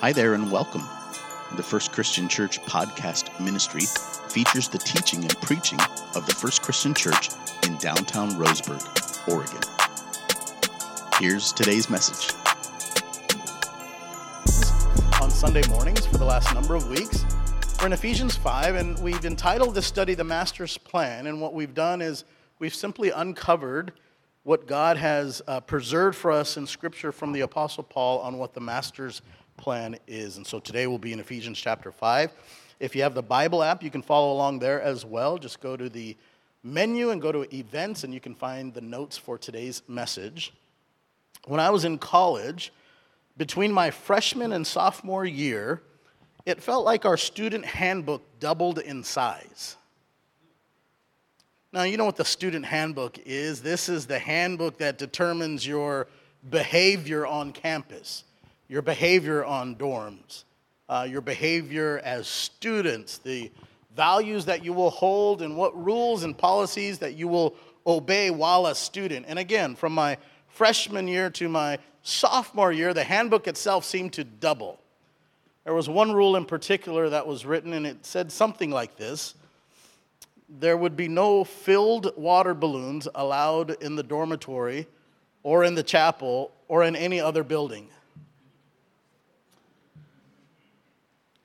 Hi there and welcome. The First Christian Church podcast ministry features the teaching and preaching of the First Christian Church in downtown Roseburg, Oregon. Here's today's message. On Sunday mornings for the last number of weeks, we're in Ephesians 5, and we've entitled this study The Master's Plan. And what we've done is we've simply uncovered what God has uh, preserved for us in Scripture from the Apostle Paul on what the Master's is. And so today we'll be in Ephesians chapter 5. If you have the Bible app, you can follow along there as well. Just go to the menu and go to events, and you can find the notes for today's message. When I was in college, between my freshman and sophomore year, it felt like our student handbook doubled in size. Now, you know what the student handbook is. This is the handbook that determines your behavior on campus your behavior on dorms, uh, your behavior as students, the values that you will hold, and what rules and policies that you will obey while a student. And again, from my freshman year to my sophomore year, the handbook itself seemed to double. There was one rule in particular that was written, and it said something like this There would be no filled water balloons allowed in the dormitory or in the chapel or in any other building.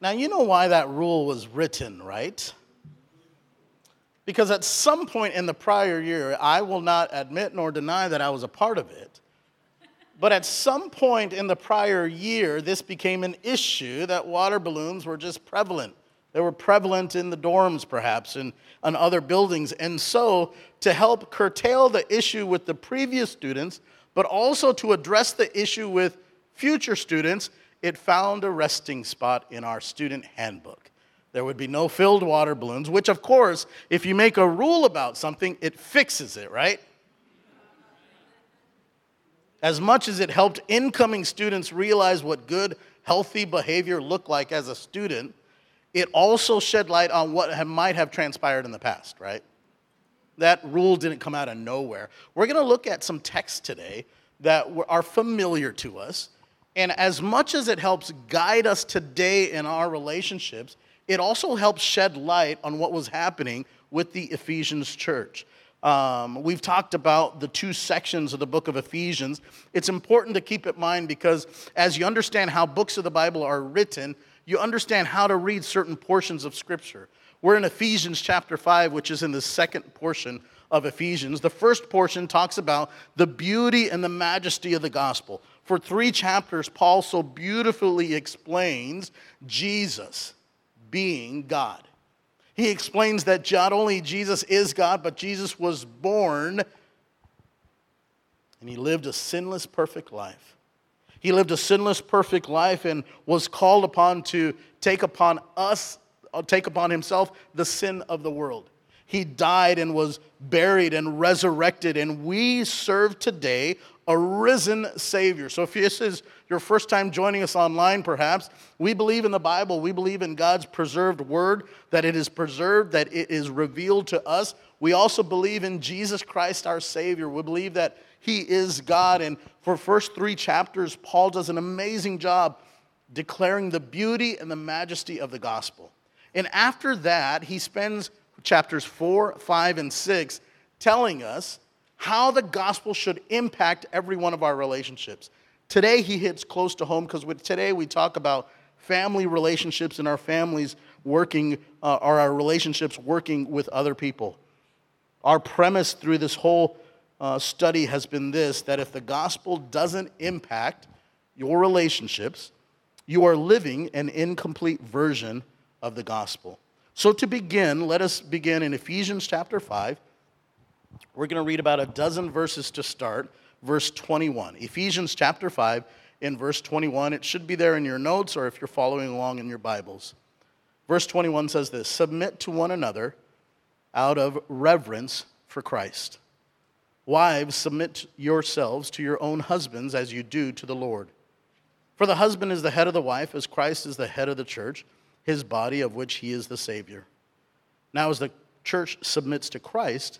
Now, you know why that rule was written, right? Because at some point in the prior year, I will not admit nor deny that I was a part of it. But at some point in the prior year, this became an issue that water balloons were just prevalent. They were prevalent in the dorms, perhaps, and on other buildings. And so, to help curtail the issue with the previous students, but also to address the issue with future students, it found a resting spot in our student handbook. There would be no filled water balloons, which, of course, if you make a rule about something, it fixes it, right? As much as it helped incoming students realize what good, healthy behavior looked like as a student, it also shed light on what might have transpired in the past, right? That rule didn't come out of nowhere. We're going to look at some texts today that are familiar to us and as much as it helps guide us today in our relationships, it also helps shed light on what was happening with the Ephesians church. Um, we've talked about the two sections of the book of Ephesians. It's important to keep in mind because as you understand how books of the Bible are written, you understand how to read certain portions of Scripture. We're in Ephesians chapter 5, which is in the second portion of Ephesians. The first portion talks about the beauty and the majesty of the gospel. For three chapters, Paul so beautifully explains Jesus being God. He explains that not only Jesus is God, but Jesus was born and he lived a sinless, perfect life. He lived a sinless, perfect life and was called upon to take upon us, uh, take upon himself the sin of the world. He died and was buried and resurrected, and we serve today a risen Savior. So if this is your first time joining us online, perhaps, we believe in the Bible. We believe in God's preserved word, that it is preserved, that it is revealed to us. We also believe in Jesus Christ, our Savior. We believe that He is God. And for first three chapters, Paul does an amazing job declaring the beauty and the majesty of the gospel. And after that, he spends chapters four, five, and six telling us how the gospel should impact every one of our relationships. Today, he hits close to home because today we talk about family relationships and our families working, uh, or our relationships working with other people. Our premise through this whole uh, study has been this that if the gospel doesn't impact your relationships, you are living an incomplete version of the gospel. So, to begin, let us begin in Ephesians chapter 5 we're going to read about a dozen verses to start. Verse 21. Ephesians chapter 5, in verse 21. It should be there in your notes or if you're following along in your Bibles. Verse 21 says this Submit to one another out of reverence for Christ. Wives, submit yourselves to your own husbands as you do to the Lord. For the husband is the head of the wife, as Christ is the head of the church, his body, of which he is the Savior. Now, as the church submits to Christ,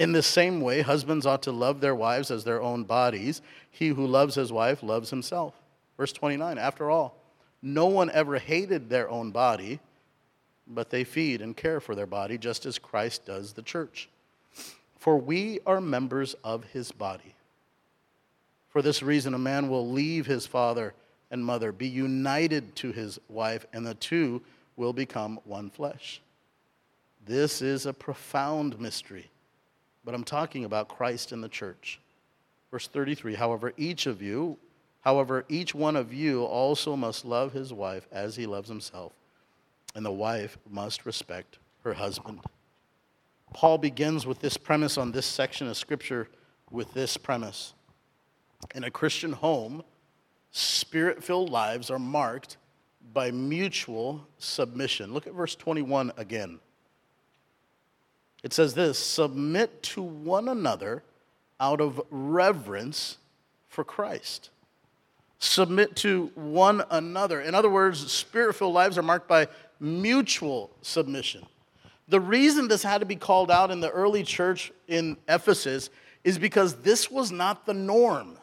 In the same way, husbands ought to love their wives as their own bodies. He who loves his wife loves himself. Verse 29 After all, no one ever hated their own body, but they feed and care for their body, just as Christ does the church. For we are members of his body. For this reason, a man will leave his father and mother, be united to his wife, and the two will become one flesh. This is a profound mystery, but I'm talking about Christ and the church. Verse 33 However, each of you, however, each one of you also must love his wife as he loves himself, and the wife must respect her husband. Paul begins with this premise on this section of scripture with this premise. In a Christian home, spirit filled lives are marked by mutual submission. Look at verse 21 again. It says this submit to one another out of reverence for Christ. Submit to one another. In other words, spirit filled lives are marked by mutual submission. The reason this had to be called out in the early church in Ephesus is because this was not the norm.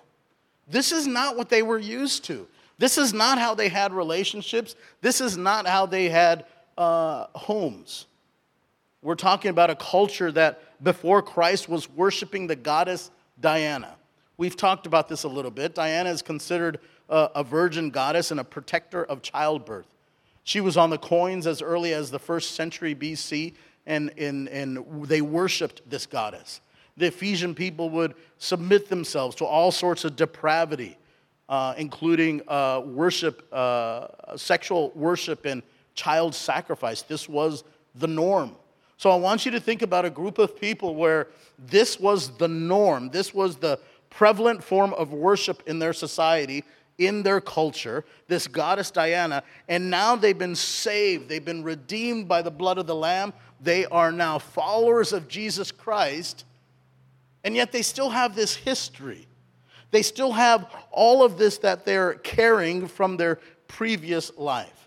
This is not what they were used to. This is not how they had relationships. This is not how they had uh, homes. We're talking about a culture that before Christ was worshiping the goddess Diana. We've talked about this a little bit. Diana is considered a, a virgin goddess and a protector of childbirth. She was on the coins as early as the first century BC, and, and, and they worshiped this goddess. The Ephesian people would submit themselves to all sorts of depravity uh, including uh, worship, uh, sexual worship, and child sacrifice. This was the norm. So I want you to think about a group of people where this was the norm, this was the prevalent form of worship in their society, in their culture, this goddess Diana, and now they've been saved, they've been redeemed by the blood of the Lamb. They are now followers of Jesus Christ, and yet they still have this history. They still have all of this that they're carrying from their previous life.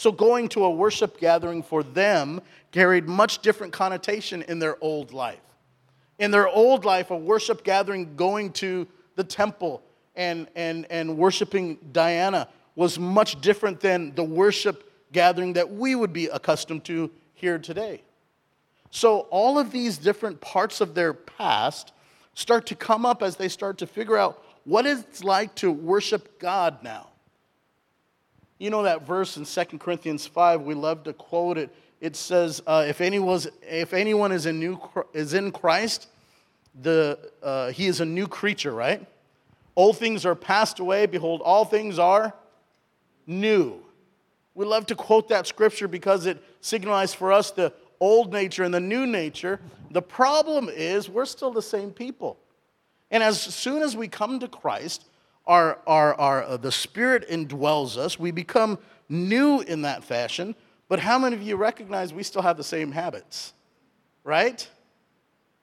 So going to a worship gathering for them carried much different connotation in their old life. In their old life, a worship gathering going to the temple and, and, and worshiping Diana was much different than the worship gathering that we would be accustomed to here today. So, all of these different parts of their past start to come up as they start to figure out what it's like to worship God now. You know that verse in 2 Corinthians 5, we love to quote it. It says, uh, if, anyone if anyone is in, new, is in Christ, the, uh, he is a new creature, right? Old things are passed away. Behold, all things are new. We love to quote that scripture because it signifies for us the old nature and the new nature. The problem is we're still the same people. And as soon as we come to Christ, our, our, our, uh, the Spirit indwells us. We become new in that fashion. But how many of you recognize we still have the same habits? Right?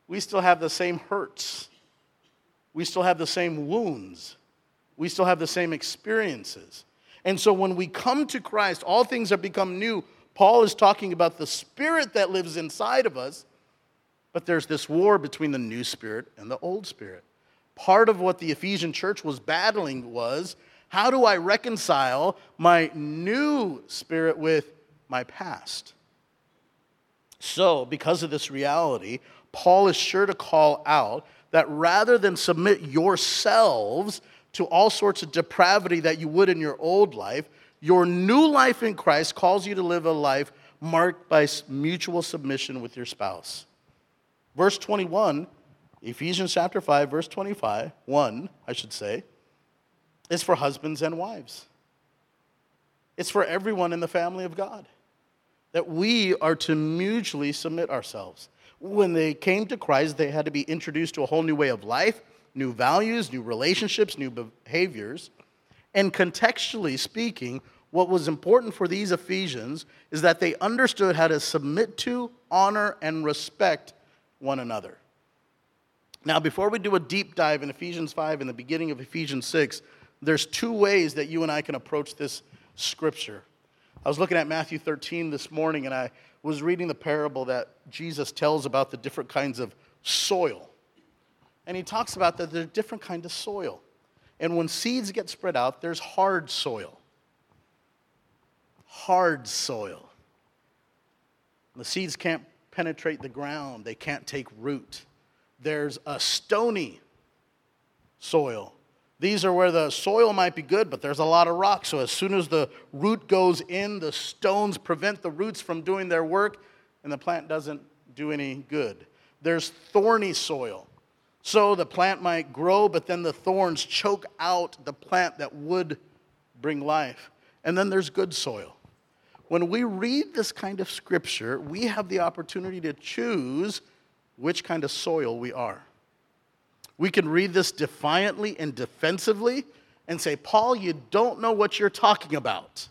We still have the same hurts. We still have the same wounds. We still have the same experiences. And so when we come to Christ, all things have become new. Paul is talking about the spirit that lives inside of us, but there's this war between the new spirit and the old spirit part of what the Ephesian church was battling was how do I reconcile my new spirit with my past? So, because of this reality, Paul is sure to call out that rather than submit yourselves to all sorts of depravity that you would in your old life, your new life in Christ calls you to live a life marked by mutual submission with your spouse. Verse 21 Ephesians chapter 5, verse 25, 1, I should say, is for husbands and wives. It's for everyone in the family of God that we are to mutually submit ourselves. When they came to Christ, they had to be introduced to a whole new way of life, new values, new relationships, new behaviors. And contextually speaking, what was important for these Ephesians is that they understood how to submit to, honor, and respect one another. Now, before we do a deep dive in Ephesians 5 and the beginning of Ephesians 6, there's two ways that you and I can approach this scripture. I was looking at Matthew 13 this morning and I was reading the parable that Jesus tells about the different kinds of soil. And he talks about that there's different kinds of soil. And when seeds get spread out, there's hard soil. Hard soil. The seeds can't penetrate the ground, they can't take root. There's a stony soil. These are where the soil might be good, but there's a lot of rock. So as soon as the root goes in, the stones prevent the roots from doing their work, and the plant doesn't do any good. There's thorny soil. So the plant might grow, but then the thorns choke out the plant that would bring life. And then there's good soil. When we read this kind of scripture, we have the opportunity to choose which kind of soil we are. We can read this defiantly and defensively and say, Paul, you don't know what you're talking about.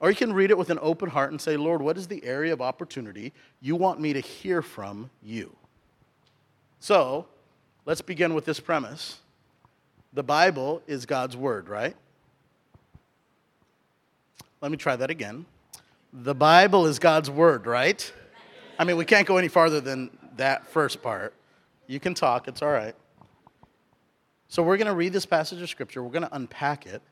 Or you can read it with an open heart and say, Lord, what is the area of opportunity you want me to hear from you? So, let's begin with this premise. The Bible is God's word, right? Let me try that again. The Bible is God's word, right? I mean, we can't go any farther than that first part. You can talk, it's all right. So, we're going to read this passage of Scripture, we're going to unpack it,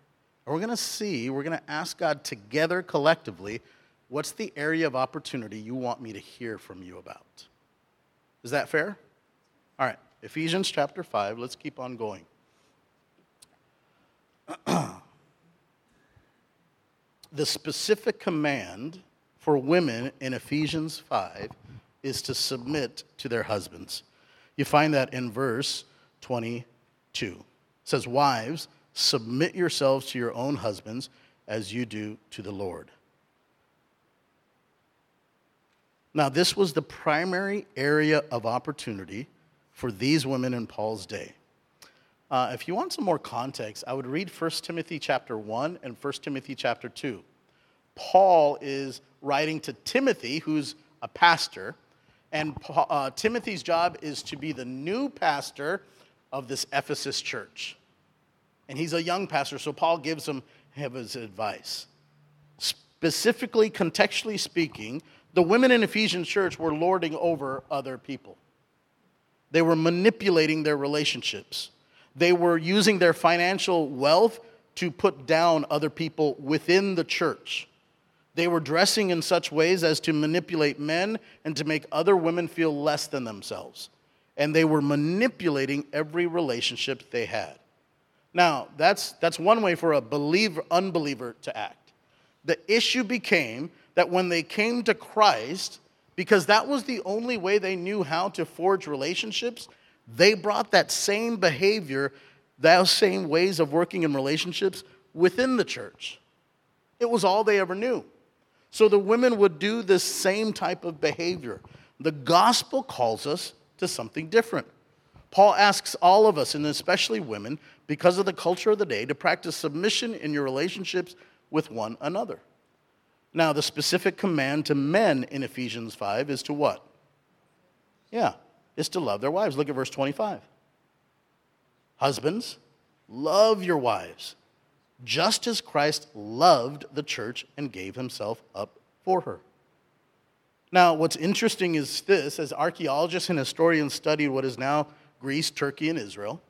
and we're going to see, we're going to ask God together collectively, what's the area of opportunity you want me to hear from you about? Is that fair? All right, Ephesians chapter 5, let's keep on going. the specific command for women in Ephesians 5 is to submit to their husbands. You find that in verse 22. It says, Wives, submit yourselves to your own husbands as you do to the Lord. Now, this was the primary area of opportunity for these women in Paul's day. Uh, if you want some more context, I would read 1 Timothy chapter 1 and 1 Timothy chapter 2. Paul is writing to Timothy, who's a pastor, and uh, Timothy's job is to be the new pastor of this Ephesus church. And he's a young pastor, so Paul gives him his advice. Specifically, contextually speaking, the women in Ephesian church were lording over other people. They were manipulating their relationships. They were using their financial wealth to put down other people within the church. They were dressing in such ways as to manipulate men and to make other women feel less than themselves. And they were manipulating every relationship they had. Now, that's, that's one way for a believer, unbeliever to act. The issue became that when they came to Christ, because that was the only way they knew how to forge relationships, they brought that same behavior, those same ways of working in relationships within the church. It was all they ever knew. So the women would do this same type of behavior. The gospel calls us to something different. Paul asks all of us, and especially women, because of the culture of the day, to practice submission in your relationships with one another. Now, the specific command to men in Ephesians 5 is to what? Yeah, is to love their wives. Look at verse 25. Husbands, love your wives just as Christ loved the church and gave himself up for her. Now, what's interesting is this as archaeologists and historians studied what is now Greece, Turkey, and Israel,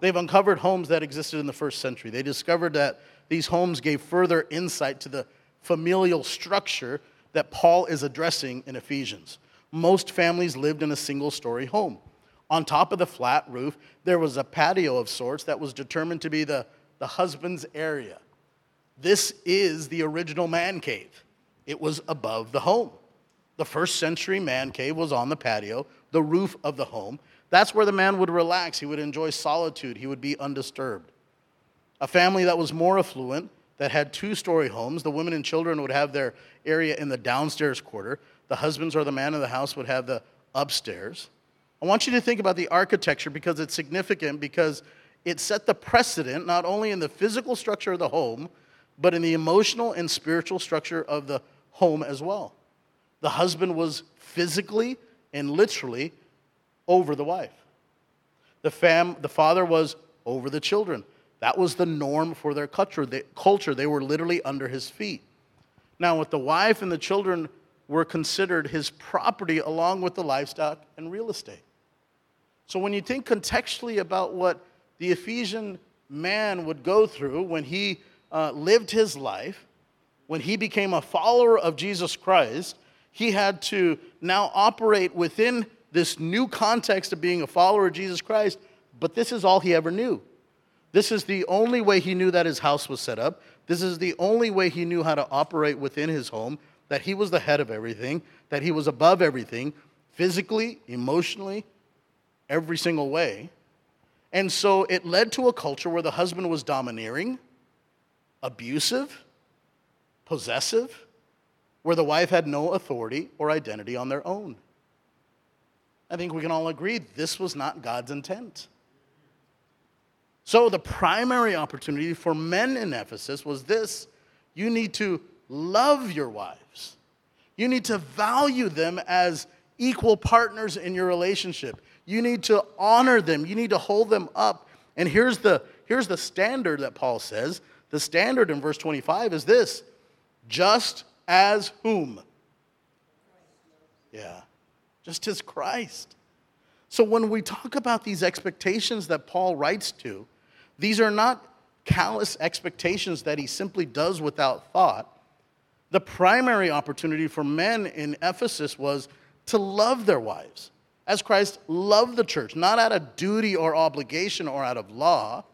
they've uncovered homes that existed in the first century. They discovered that these homes gave further insight to the familial structure that Paul is addressing in Ephesians. Most families lived in a single story home. On top of the flat roof, there was a patio of sorts that was determined to be the the husband's area. This is the original man cave. It was above the home. The first century man cave was on the patio, the roof of the home. That's where the man would relax. He would enjoy solitude. He would be undisturbed. A family that was more affluent, that had two story homes, the women and children would have their area in the downstairs quarter. The husbands or the man of the house would have the upstairs. I want you to think about the architecture because it's significant because it set the precedent not only in the physical structure of the home, but in the emotional and spiritual structure of the home as well. The husband was physically and literally over the wife. The, fam, the father was over the children. That was the norm for their culture. They, culture. they were literally under his feet. Now, with the wife and the children were considered his property along with the livestock and real estate. So when you think contextually about what the Ephesian man would go through when he uh, lived his life, when he became a follower of Jesus Christ, he had to now operate within this new context of being a follower of Jesus Christ, but this is all he ever knew. This is the only way he knew that his house was set up. This is the only way he knew how to operate within his home, that he was the head of everything, that he was above everything, physically, emotionally, every single way. And so it led to a culture where the husband was domineering, abusive, possessive, where the wife had no authority or identity on their own. I think we can all agree this was not God's intent. So, the primary opportunity for men in Ephesus was this you need to love your wives, you need to value them as equal partners in your relationship. You need to honor them, you need to hold them up. And here's the, here's the standard that Paul says the standard in verse 25 is this just as whom? Yeah, just as Christ. So when we talk about these expectations that Paul writes to, these are not callous expectations that he simply does without thought. The primary opportunity for men in Ephesus was to love their wives as Christ loved the church, not out of duty or obligation or out of law,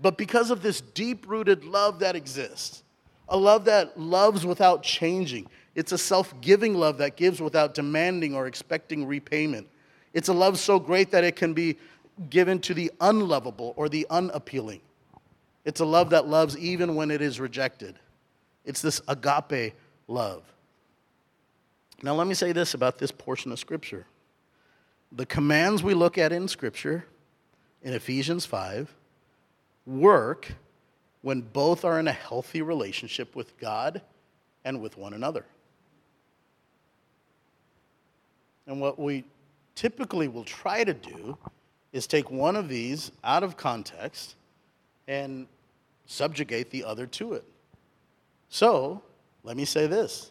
but because of this deep rooted love that exists. A love that loves without changing. It's a self giving love that gives without demanding or expecting repayment. It's a love so great that it can be given to the unlovable or the unappealing. It's a love that loves even when it is rejected. It's this agape love. Now, let me say this about this portion of Scripture. The commands we look at in Scripture, in Ephesians 5, work when both are in a healthy relationship with God and with one another. And what we typically will try to do is take one of these out of context and subjugate the other to it. So, let me say this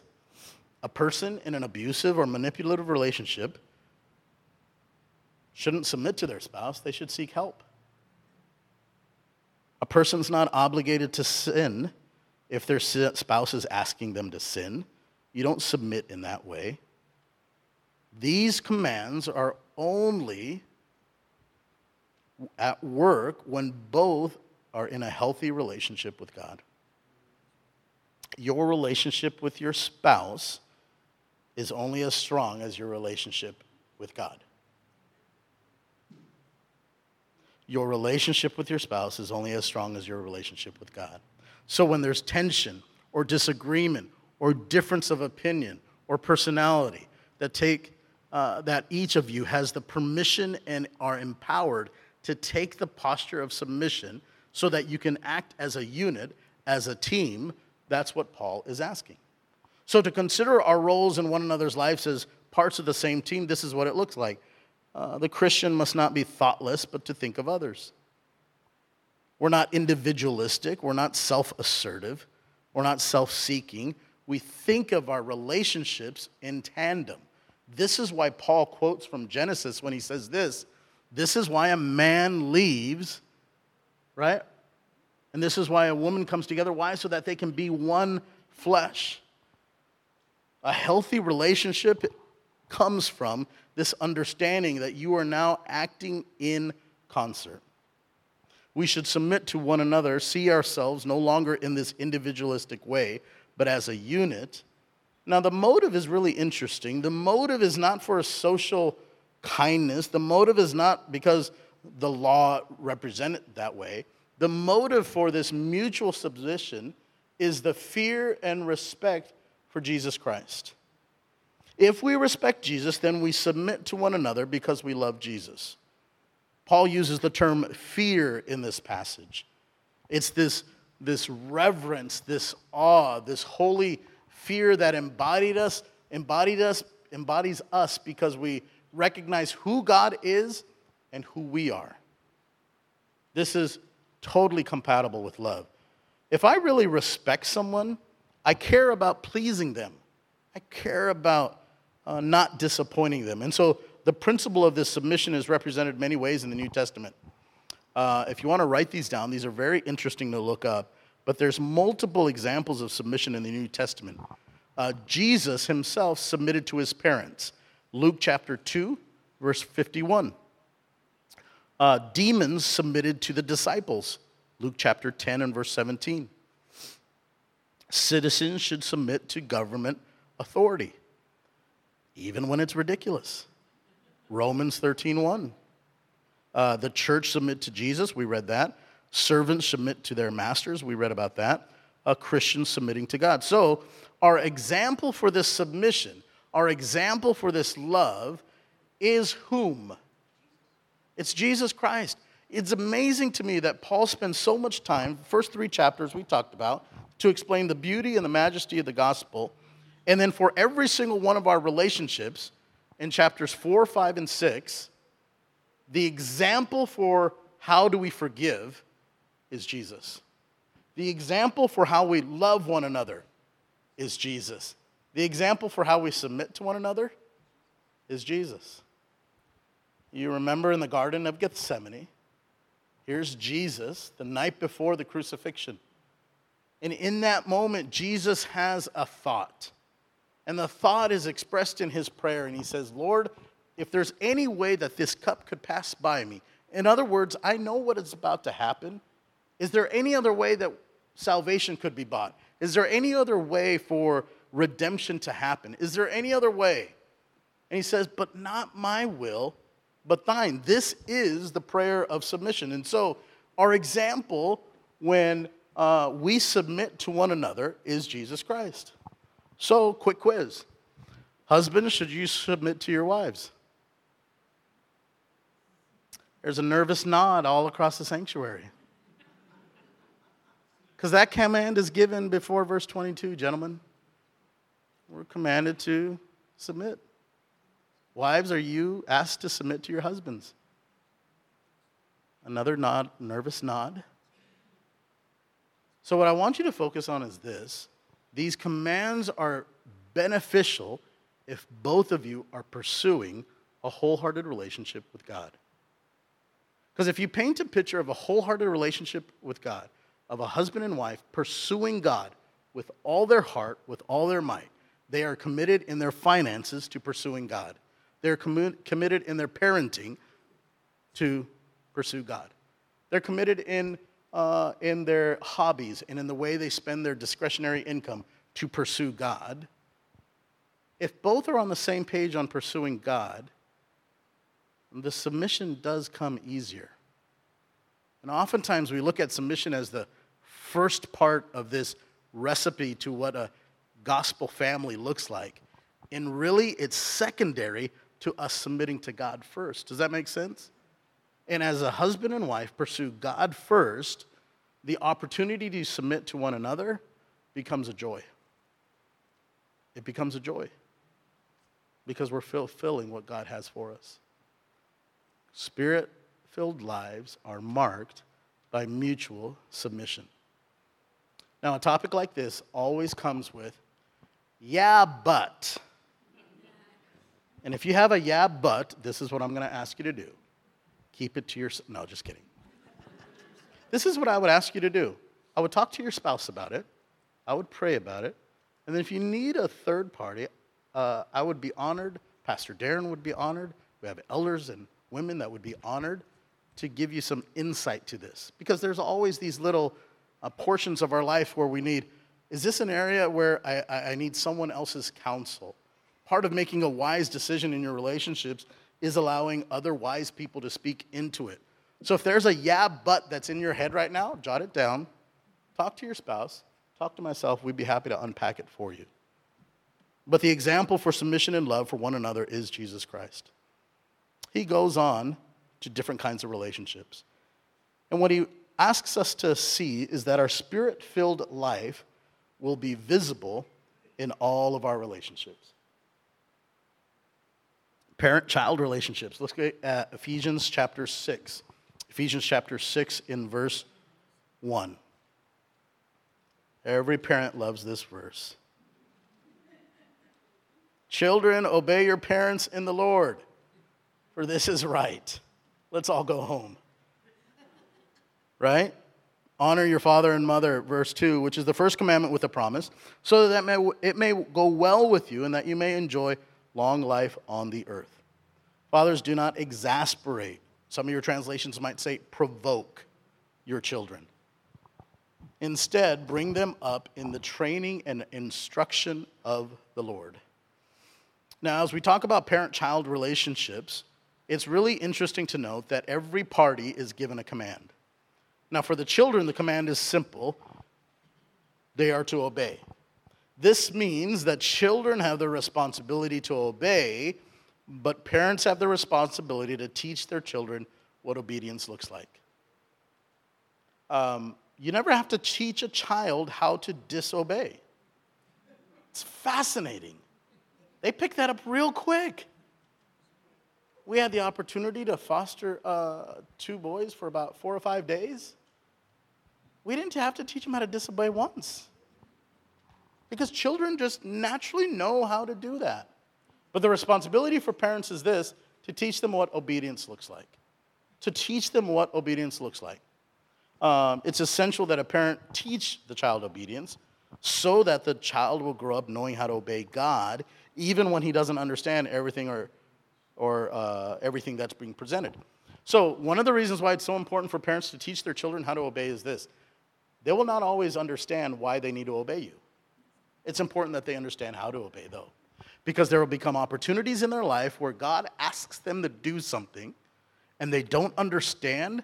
a person in an abusive or manipulative relationship shouldn't submit to their spouse, they should seek help. A person's not obligated to sin if their spouse is asking them to sin. You don't submit in that way. These commands are only at work when both are in a healthy relationship with God. Your relationship with your spouse is only as strong as your relationship with God. Your relationship with your spouse is only as strong as your relationship with God. So when there's tension or disagreement or difference of opinion or personality that take uh, that each of you has the permission and are empowered to take the posture of submission so that you can act as a unit, as a team. That's what Paul is asking. So, to consider our roles in one another's lives as parts of the same team, this is what it looks like. Uh, the Christian must not be thoughtless, but to think of others. We're not individualistic, we're not self assertive, we're not self seeking. We think of our relationships in tandem. This is why Paul quotes from Genesis when he says this this is why a man leaves, right? And this is why a woman comes together. Why? So that they can be one flesh. A healthy relationship comes from this understanding that you are now acting in concert. We should submit to one another, see ourselves no longer in this individualistic way, but as a unit. Now, the motive is really interesting. The motive is not for a social kindness. The motive is not because the law represented that way. The motive for this mutual submission is the fear and respect for Jesus Christ. If we respect Jesus, then we submit to one another because we love Jesus. Paul uses the term fear in this passage. It's this this reverence, this awe, this holy fear that embodied us, embodied us, embodies us because we recognize who God is and who we are. This is totally compatible with love. If I really respect someone, I care about pleasing them. I care about uh, not disappointing them. And so the principle of this submission is represented many ways in the New Testament. Uh, if you want to write these down, these are very interesting to look up. But there's multiple examples of submission in the New Testament. Uh, Jesus himself submitted to his parents. Luke chapter 2, verse 51. Uh, demons submitted to the disciples. Luke chapter 10 and verse 17. Citizens should submit to government authority, even when it's ridiculous. Romans 13 1. Uh, the church submit to Jesus, we read that. Servants submit to their masters, we read about that. A Christian submitting to God. So, our example for this submission, our example for this love is whom? It's Jesus Christ. It's amazing to me that Paul spends so much time, first three chapters we talked about, to explain the beauty and the majesty of the gospel. And then for every single one of our relationships in chapters four, five, and six, the example for how do we forgive is Jesus. The example for how we love one another is Jesus. The example for how we submit to one another is Jesus. You remember in the Garden of Gethsemane, here's Jesus the night before the crucifixion. And in that moment, Jesus has a thought. And the thought is expressed in his prayer. And he says, Lord, if there's any way that this cup could pass by me, in other words, I know what is about to happen. Is there any other way that salvation could be bought? Is there any other way for redemption to happen? Is there any other way? And he says, But not my will, but thine. This is the prayer of submission. And so, our example when uh, we submit to one another is Jesus Christ. So, quick quiz Husbands, should you submit to your wives? There's a nervous nod all across the sanctuary. Because that command is given before verse 22, gentlemen. We're commanded to submit. Wives, are you asked to submit to your husbands? Another nod, nervous nod. So, what I want you to focus on is this these commands are beneficial if both of you are pursuing a wholehearted relationship with God. Because if you paint a picture of a wholehearted relationship with God, of a husband and wife pursuing God with all their heart, with all their might, they are committed in their finances to pursuing God. They're commu- committed in their parenting to pursue God. They're committed in, uh, in their hobbies and in the way they spend their discretionary income to pursue God. If both are on the same page on pursuing God, the submission does come easier. And oftentimes we look at submission as the first part of this recipe to what a gospel family looks like. And really, it's secondary to us submitting to God first. Does that make sense? And as a husband and wife pursue God first, the opportunity to submit to one another becomes a joy. It becomes a joy because we're fulfilling what God has for us. Spirit filled lives are marked by mutual submission. Now, a topic like this always comes with, yeah, but. And if you have a yeah, but, this is what I'm going to ask you to do. Keep it to yourself. No, just kidding. This is what I would ask you to do. I would talk to your spouse about it. I would pray about it. And then if you need a third party, uh, I would be honored. Pastor Darren would be honored. We have elders and women that would be honored to give you some insight to this. Because there's always these little uh, portions of our life where we need is this an area where I, I need someone else's counsel? Part of making a wise decision in your relationships is allowing other wise people to speak into it. So if there's a yeah, but that's in your head right now, jot it down, talk to your spouse, talk to myself. We'd be happy to unpack it for you. But the example for submission and love for one another is Jesus Christ he goes on to different kinds of relationships. And what he asks us to see is that our spirit filled life will be visible in all of our relationships. Parent child relationships. Let's go at uh, Ephesians chapter 6. Ephesians chapter 6 in verse 1. Every parent loves this verse. Children, obey your parents in the Lord, for this is right. Let's all go home. Right? Honor your father and mother, verse 2, which is the first commandment with a promise, so that it may go well with you and that you may enjoy long life on the earth. Fathers, do not exasperate. Some of your translations might say provoke your children. Instead, bring them up in the training and instruction of the Lord. Now, as we talk about parent child relationships, it's really interesting to note that every party is given a command. Now, for the children, the command is simple they are to obey. This means that children have the responsibility to obey, but parents have the responsibility to teach their children what obedience looks like. Um, you never have to teach a child how to disobey. It's fascinating. They pick that up real quick. We had the opportunity to foster uh, two boys for about four or five days. We didn't have to teach them how to disobey once. Because children just naturally know how to do that. But the responsibility for parents is this to teach them what obedience looks like. To teach them what obedience looks like. Um, it's essential that a parent teach the child obedience so that the child will grow up knowing how to obey God, even when he doesn't understand everything or, or uh, everything that's being presented. So, one of the reasons why it's so important for parents to teach their children how to obey is this they will not always understand why they need to obey you. It's important that they understand how to obey, though, because there will become opportunities in their life where God asks them to do something and they don't understand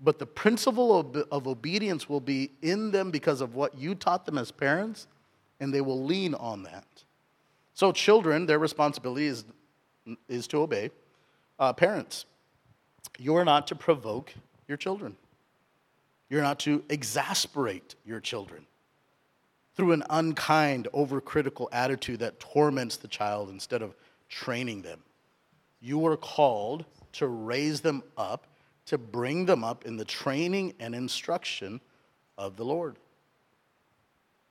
but the principle of, of obedience will be in them because of what you taught them as parents, and they will lean on that. So, children, their responsibility is, is to obey. Uh, parents, you are not to provoke your children. You're not to exasperate your children through an unkind, overcritical attitude that torments the child instead of training them. You are called to raise them up to bring them up in the training and instruction of the Lord.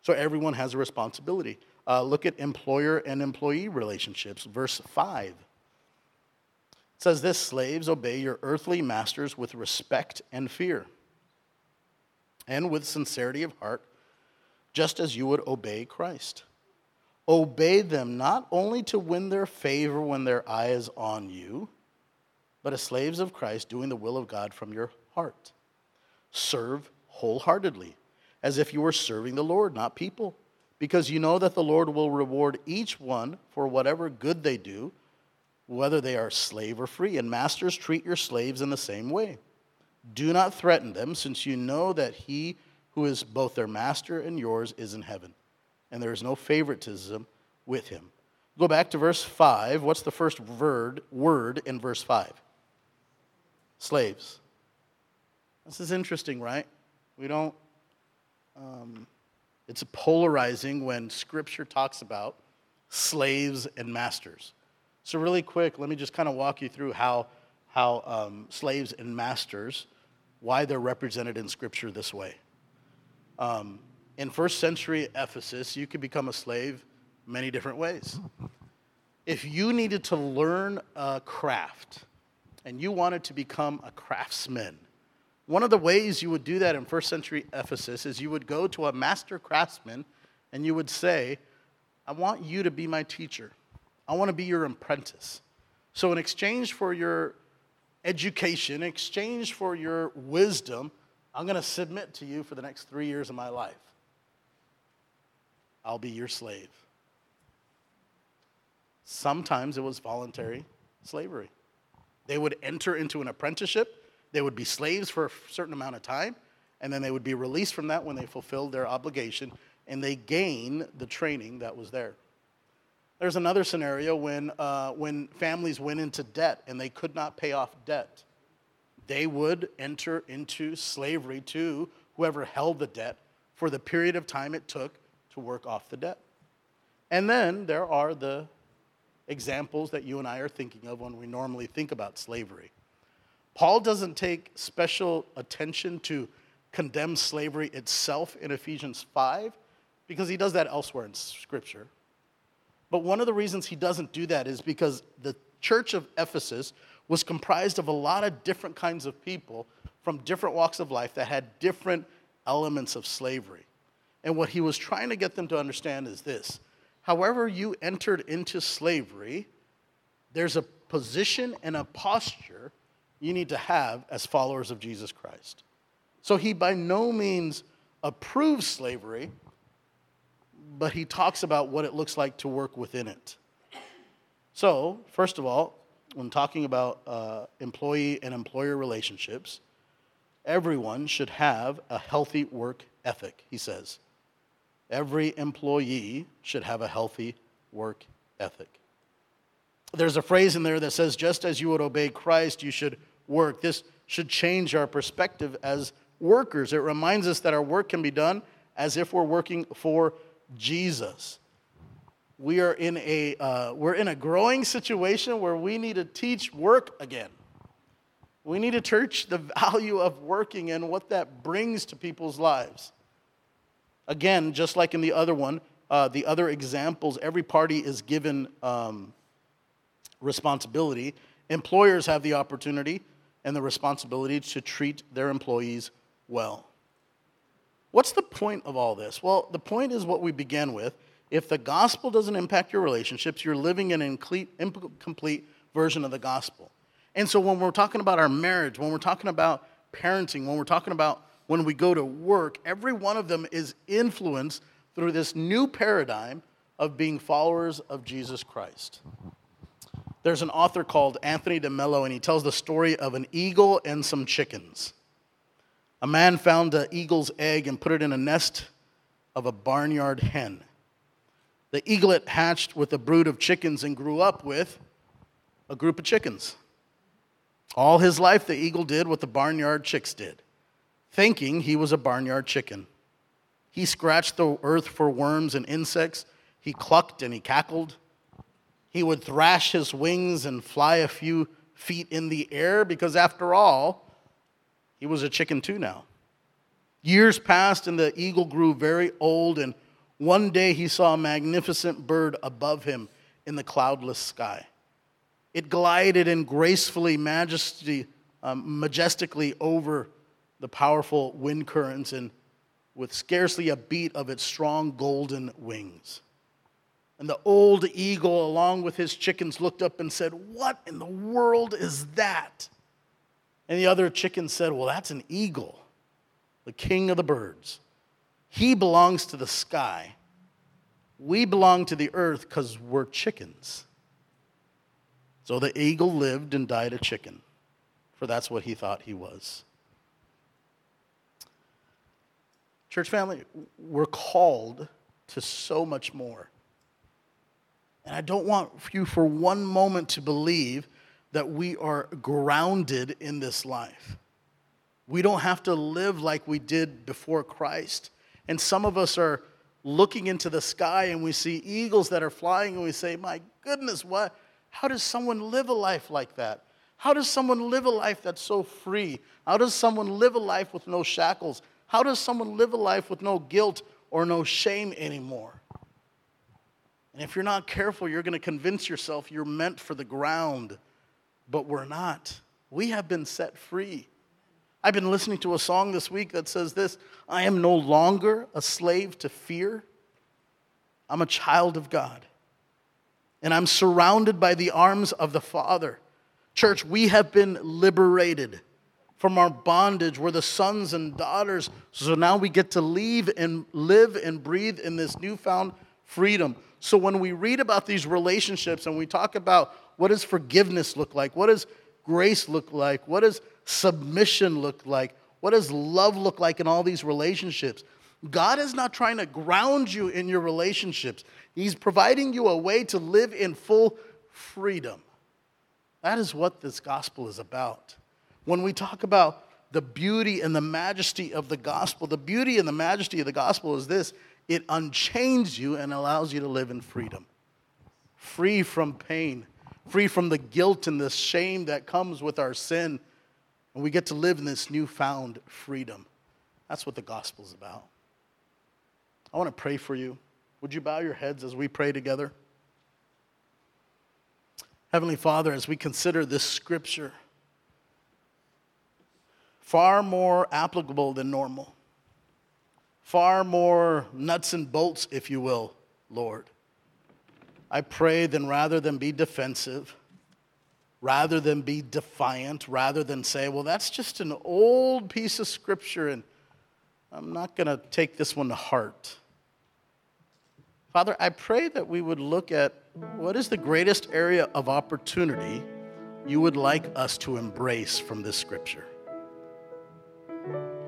So everyone has a responsibility. Uh, look at employer and employee relationships, verse 5. It says this Slaves, obey your earthly masters with respect and fear, and with sincerity of heart, just as you would obey Christ. Obey them not only to win their favor when their eye is on you but as slaves of Christ, doing the will of God from your heart. Serve wholeheartedly, as if you were serving the Lord, not people, because you know that the Lord will reward each one for whatever good they do, whether they are slave or free. And masters, treat your slaves in the same way. Do not threaten them, since you know that he who is both their master and yours is in heaven, and there is no favoritism with him. Go back to verse 5. What's the first word, word in verse 5? slaves. This is interesting, right? We don't, um, it's polarizing when scripture talks about slaves and masters. So, really quick, let me just kind of walk you through how, how um, slaves and masters, why they're represented in scripture this way. Um, in first century Ephesus, you could become a slave many different ways. If you needed to learn a craft, and you wanted to become a craftsman, one of the ways you would do that in first century Ephesus is you would go to a master craftsman and you would say, I want you to be my teacher. I want to be your apprentice. So, in exchange for your education, in exchange for your wisdom, I'm going to submit to you for the next three years of my life. I'll be your slave. Sometimes it was voluntary slavery. They would enter into an apprenticeship, they would be slaves for a certain amount of time, and then they would be released from that when they fulfilled their obligation and they gain the training that was there. There's another scenario when, uh, when families went into debt and they could not pay off debt. They would enter into slavery to whoever held the debt for the period of time it took to work off the debt. And then there are the examples that you and I are thinking of when we normally think about slavery. Paul doesn't take special attention to condemn slavery itself in Ephesians 5 because he does that elsewhere in Scripture. But one of the reasons he doesn't do that is because the church of Ephesus was comprised of a lot of different kinds of people from different walks of life that had different elements of slavery. And what he was trying to get them to understand is this however, you entered into slavery, there's a position and a posture you need to have as followers of Jesus Christ. So he by no means approves slavery, but he talks about what it looks like to work within it. So, first of all, when talking about uh, employee and employer relationships, everyone should have a healthy work ethic, he says. Every employee should have a healthy work ethic. There's a phrase in there that says, just as you would obey Christ, you should work. This should change our perspective as workers. It reminds us that our work can be done as if we're working for Jesus. We are in a, uh, we're in a growing situation where we need to teach work again. We need to teach the value of working and what that brings to people's lives. Again, just like in the other one, uh, the other examples, every party is given um, responsibility. Employers have the opportunity and the responsibility to treat their employees well. What's the point of all this? Well, the point is what we began with. If the gospel doesn't impact your relationships, you're living in an incomplete version of the gospel. And so when we're talking about our marriage, when we're talking about parenting, when we're talking about when we go to work, every one of them is influenced through this new paradigm of being followers of Jesus Christ. There's an author called Anthony DeMello, and he tells the story of an eagle and some chickens. A man found an eagle's egg and put it in a nest of a barnyard hen. The eaglet hatched with a brood of chickens and grew up with a group of chickens. All his life, the eagle did what the barnyard chicks did, thinking he was a barnyard chicken. He scratched the earth for worms and insects. He clucked and he cackled. He would thrash his wings and fly a few feet in the air because, after all, he was a chicken too now. Years passed, and the eagle grew very old, and one day he saw a magnificent bird above him in the cloudless sky. It glided in gracefully, majesty, um, majestically over the powerful wind currents and with scarcely a beat of its strong golden wings. And the old eagle, along with his chickens, looked up and said, What in the world is that? And the other chicken said, Well, that's an eagle, the king of the birds. He belongs to the sky. We belong to the earth because we're chickens. So the eagle lived and died a chicken, for that's what he thought he was. Church family, we're called to so much more. And I don't want you for one moment to believe that we are grounded in this life. We don't have to live like we did before Christ. And some of us are looking into the sky and we see eagles that are flying and we say, My goodness, what? How does someone live a life like that? How does someone live a life that's so free? How does someone live a life with no shackles? How does someone live a life with no guilt or no shame anymore? And if you're not careful, you're going to convince yourself you're meant for the ground but we're not. We have been set free. I've been listening to a song this week that says this I am no longer a slave to fear. I'm a child of God. And I'm surrounded by the arms of the Father. Church, we have been liberated from our bondage. We're the sons and daughters. So now we get to leave and live and breathe in this newfound freedom. So when we read about these relationships and we talk about what does forgiveness look like? What does grace look like? What does submission look like? What does love look like in all these relationships? God is not trying to ground you in your relationships. He's providing you a way to live in full freedom. That is what this gospel is about. When we talk about the beauty and the majesty of the gospel, the beauty and the majesty of the gospel is this it unchains you and allows you to live in freedom, free from pain, free from the guilt and the shame that comes with our sin. And we get to live in this newfound freedom. That's what the gospel is about. I want to pray for you. Would you bow your heads as we pray together? Heavenly Father, as we consider this scripture, far more applicable than normal, far more nuts and bolts, if you will, Lord. I pray then rather than be defensive, rather than be defiant, rather than say, well, that's just an old piece of scripture and I'm not going to take this one to heart. Father, I pray that we would look at what is the greatest area of opportunity you would like us to embrace from this scripture.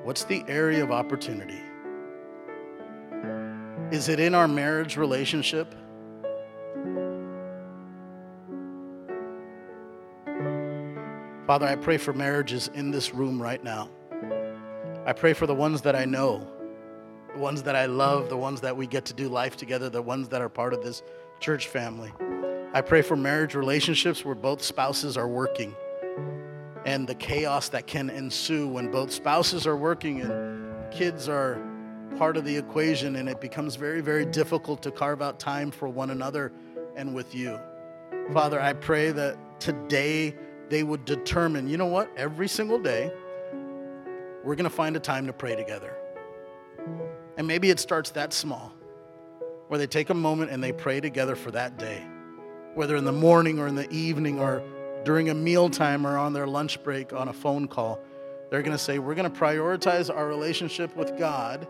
What's the area of opportunity? Is it in our marriage relationship? Father, I pray for marriages in this room right now. I pray for the ones that I know, the ones that I love, the ones that we get to do life together, the ones that are part of this church family. I pray for marriage relationships where both spouses are working and the chaos that can ensue when both spouses are working and kids are part of the equation, and it becomes very, very difficult to carve out time for one another and with you. Father, I pray that today they would determine, you know what, every single day, we're going to find a time to pray together. And maybe it starts that small, where they take a moment and they pray together for that day, whether in the morning or in the evening or during a mealtime or on their lunch break on a phone call. They're going to say, We're going to prioritize our relationship with God.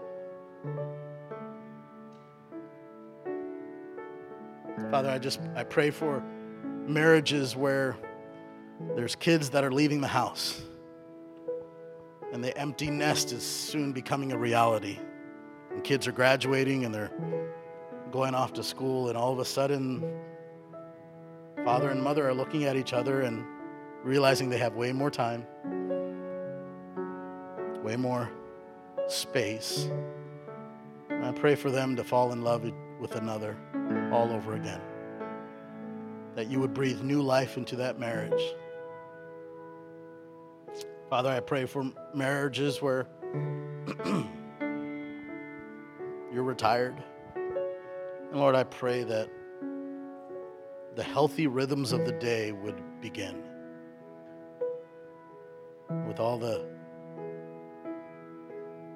Father, I just I pray for marriages where there's kids that are leaving the house and the empty nest is soon becoming a reality. And kids are graduating and they're going off to school, and all of a sudden, father and mother are looking at each other and realizing they have way more time, way more space. And I pray for them to fall in love with another all over again. That you would breathe new life into that marriage. Father, I pray for marriages where you're retired. And Lord, I pray that the healthy rhythms of the day would begin with all the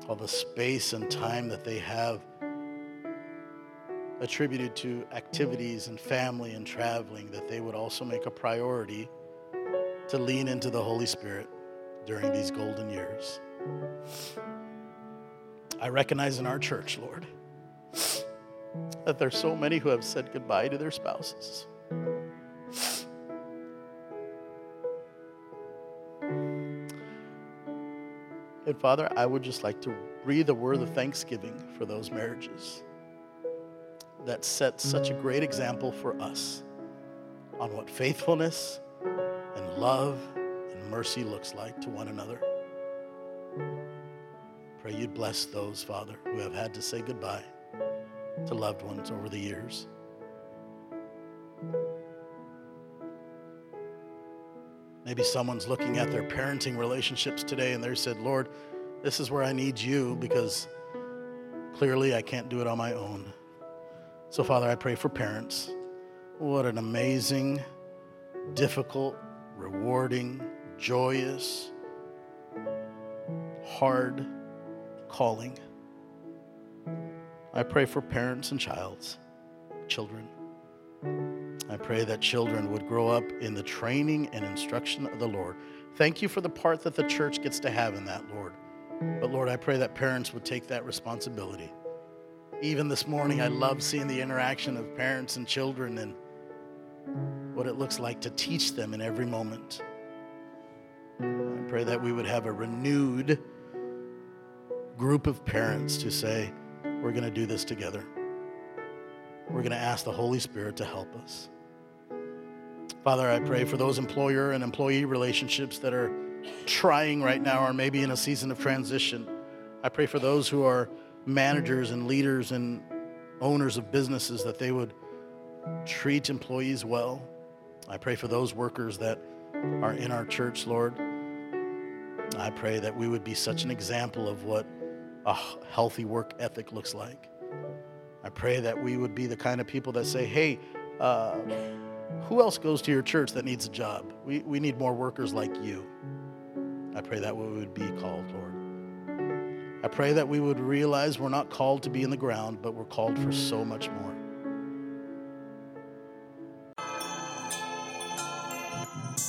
all the space and time that they have attributed to activities and family and traveling that they would also make a priority to lean into the Holy Spirit during these golden years. I recognize in our church, Lord, that there's so many who have said goodbye to their spouses. And Father, I would just like to breathe a word of thanksgiving for those marriages that set such a great example for us on what faithfulness and love mercy looks like to one another. Pray you'd bless those, Father, who have had to say goodbye to loved ones over the years. Maybe someone's looking at their parenting relationships today and they said, Lord, this is where I need you because clearly I can't do it on my own. So, Father, I pray for parents. What an amazing, difficult, rewarding, joyous, hard calling. I pray for parents and childs, children. I pray that children would grow up in the training and instruction of the Lord. Thank you for the part that the church gets to have in that, Lord. But Lord, I pray that parents would take that responsibility. Even this morning, I love seeing the interaction of parents and children and what it looks like to teach them in every moment. I pray that we would have a renewed group of parents to say, we're going to do this together. We're going to ask the Holy Spirit to help us. Father, I pray for those employer and employee relationships that are trying right now or maybe in a season of transition. I pray for those who are managers and leaders and owners of businesses that they would treat employees well. I pray for those workers that are in our church, Lord. I pray that we would be such an example of what a healthy work ethic looks like. I pray that we would be the kind of people that say, hey, uh, who else goes to your church that needs a job? We, we need more workers like you. I pray that we would be called, Lord. I pray that we would realize we're not called to be in the ground, but we're called for so much more.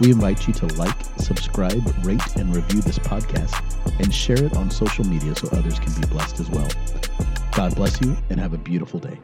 we invite you to like, subscribe, rate, and review this podcast and share it on social media so others can be blessed as well. God bless you and have a beautiful day.